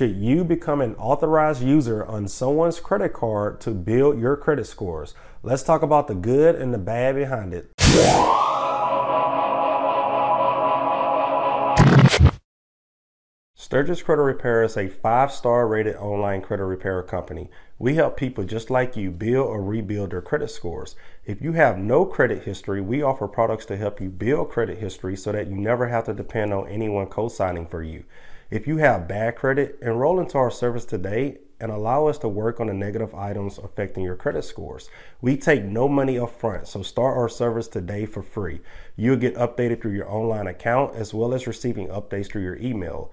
should you become an authorized user on someone's credit card to build your credit scores? Let's talk about the good and the bad behind it. Stirgus Credit Repair is a five star rated online credit repair company. We help people just like you build or rebuild their credit scores. If you have no credit history, we offer products to help you build credit history so that you never have to depend on anyone co signing for you. If you have bad credit, enroll into our service today and allow us to work on the negative items affecting your credit scores. We take no money up front, so start our service today for free. You'll get updated through your online account as well as receiving updates through your email.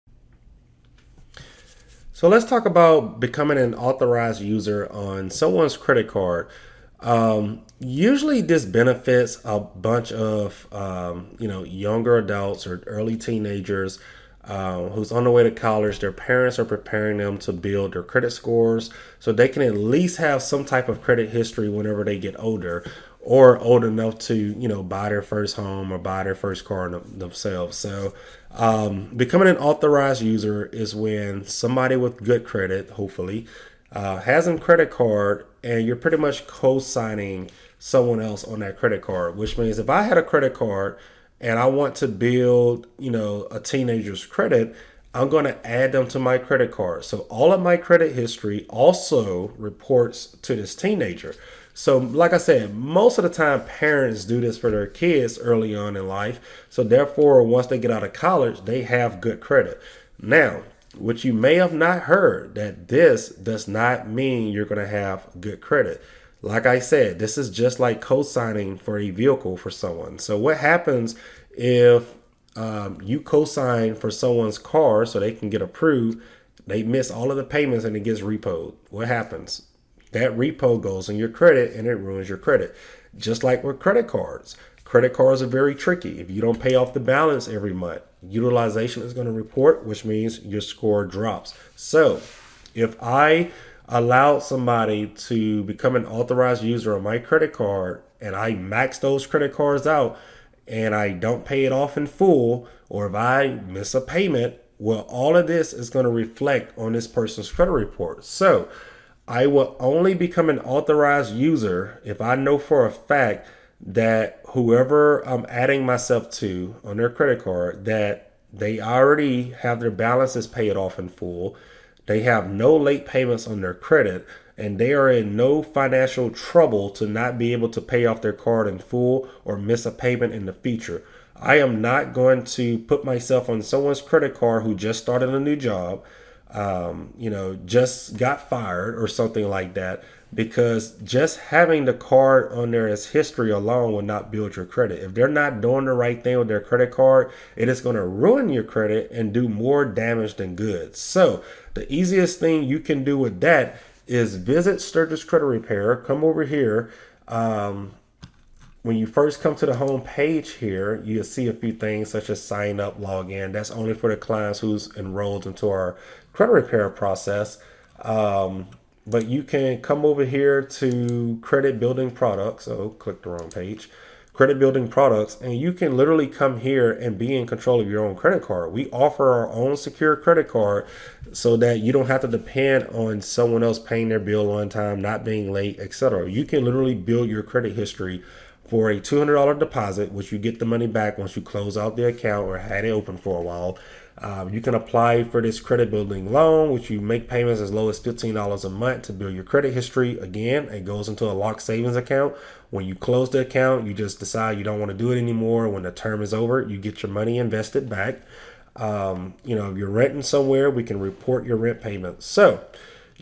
So let's talk about becoming an authorized user on someone's credit card. Um, usually, this benefits a bunch of um, you know younger adults or early teenagers uh, who's on the way to college. Their parents are preparing them to build their credit scores so they can at least have some type of credit history whenever they get older or old enough to you know buy their first home or buy their first car themselves. So um, becoming an authorized user is when somebody with good credit, hopefully, uh, has a credit card and you're pretty much co-signing someone else on that credit card. Which means if I had a credit card and I want to build you know a teenager's credit. I'm going to add them to my credit card. So all of my credit history also reports to this teenager. So, like I said, most of the time parents do this for their kids early on in life. So, therefore, once they get out of college, they have good credit. Now, what you may have not heard that this does not mean you're going to have good credit. Like I said, this is just like co signing for a vehicle for someone. So, what happens if um, you co sign for someone's car so they can get approved? They miss all of the payments and it gets repoed. What happens? that repo goes on your credit and it ruins your credit. Just like with credit cards. Credit cards are very tricky. If you don't pay off the balance every month, utilization is going to report, which means your score drops. So, if I allow somebody to become an authorized user on my credit card and I max those credit cards out and I don't pay it off in full, or if I miss a payment, well, all of this is going to reflect on this person's credit report. So, I will only become an authorized user if I know for a fact that whoever I'm adding myself to on their credit card that they already have their balances paid off in full. They have no late payments on their credit and they are in no financial trouble to not be able to pay off their card in full or miss a payment in the future. I am not going to put myself on someone's credit card who just started a new job um, you know, just got fired or something like that, because just having the card on there as history alone will not build your credit. If they're not doing the right thing with their credit card, it is going to ruin your credit and do more damage than good. So, the easiest thing you can do with that is visit Stirgus Credit Repair, come over here. Um, when you first come to the home page here, you'll see a few things such as sign up, log in. That's only for the clients who's enrolled into our credit repair process. Um, but you can come over here to credit building products. So click the wrong page. Credit building products, and you can literally come here and be in control of your own credit card. We offer our own secure credit card so that you don't have to depend on someone else paying their bill on time, not being late, etc. You can literally build your credit history for a $200 deposit, which you get the money back once you close out the account or had it open for a while. Um, you can apply for this credit building loan, which you make payments as low as $15 a month to build your credit history. Again, it goes into a locked savings account. When you close the account, you just decide you don't want to do it anymore. When the term is over, you get your money invested back. Um, you know, if you're renting somewhere, we can report your rent payments. So,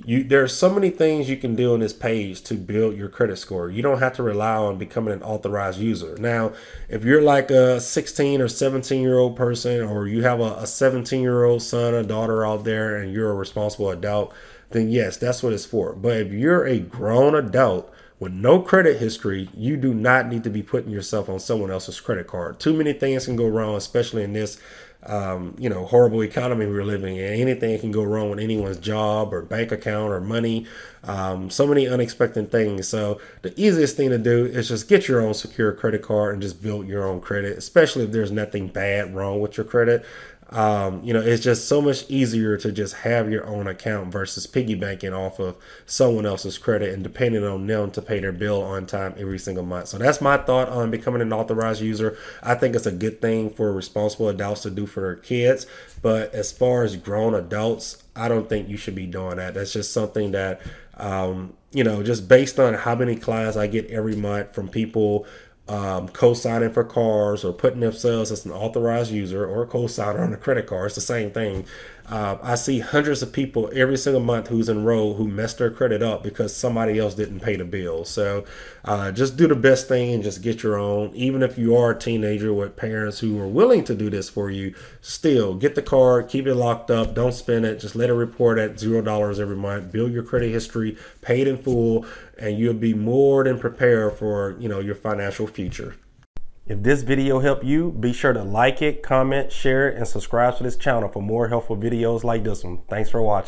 you there are so many things you can do on this page to build your credit score. You don't have to rely on becoming an authorized user. Now, if you're like a 16 or 17 year old person, or you have a 17 year old son or daughter out there, and you're a responsible adult, then yes, that's what it's for. But if you're a grown adult with no credit history, you do not need to be putting yourself on someone else's credit card. Too many things can go wrong, especially in this um, you know, horrible economy we're living in. Anything can go wrong with anyone's job or bank account or money. Um, so many unexpected things. So the easiest thing to do is just get your own secure credit card and just build your own credit, especially if there's nothing bad wrong with your credit. Um, you know, it's just so much easier to just have your own account versus piggy banking off of someone else's credit and depending on them to pay their bill on time every single month. So that's my thought on becoming an authorized user. I think it's a good thing for responsible adults to do for their kids. But as far as grown adults, I don't think you should be doing that. That's just something that, um, you know, just based on how many clients I get every month from people um, co-signing for cars or putting themselves as an authorized user or a co-signer on a credit card. It's the same thing. Uh, I see hundreds of people every single month who's enrolled who messed their credit up because somebody else didn't pay the bill. So uh, just do the best thing and just get your own. Even if you are a teenager with parents who are willing to do this for you, still get the card, keep it locked up, don't spend it, just let it report at zero dollars every month. Build your credit history, pay it in full, and you'll be more than prepared for you know your financial future. If this video helped you, be sure to like it, comment, share it, and subscribe to this channel for more helpful videos like this one. Thanks for watching.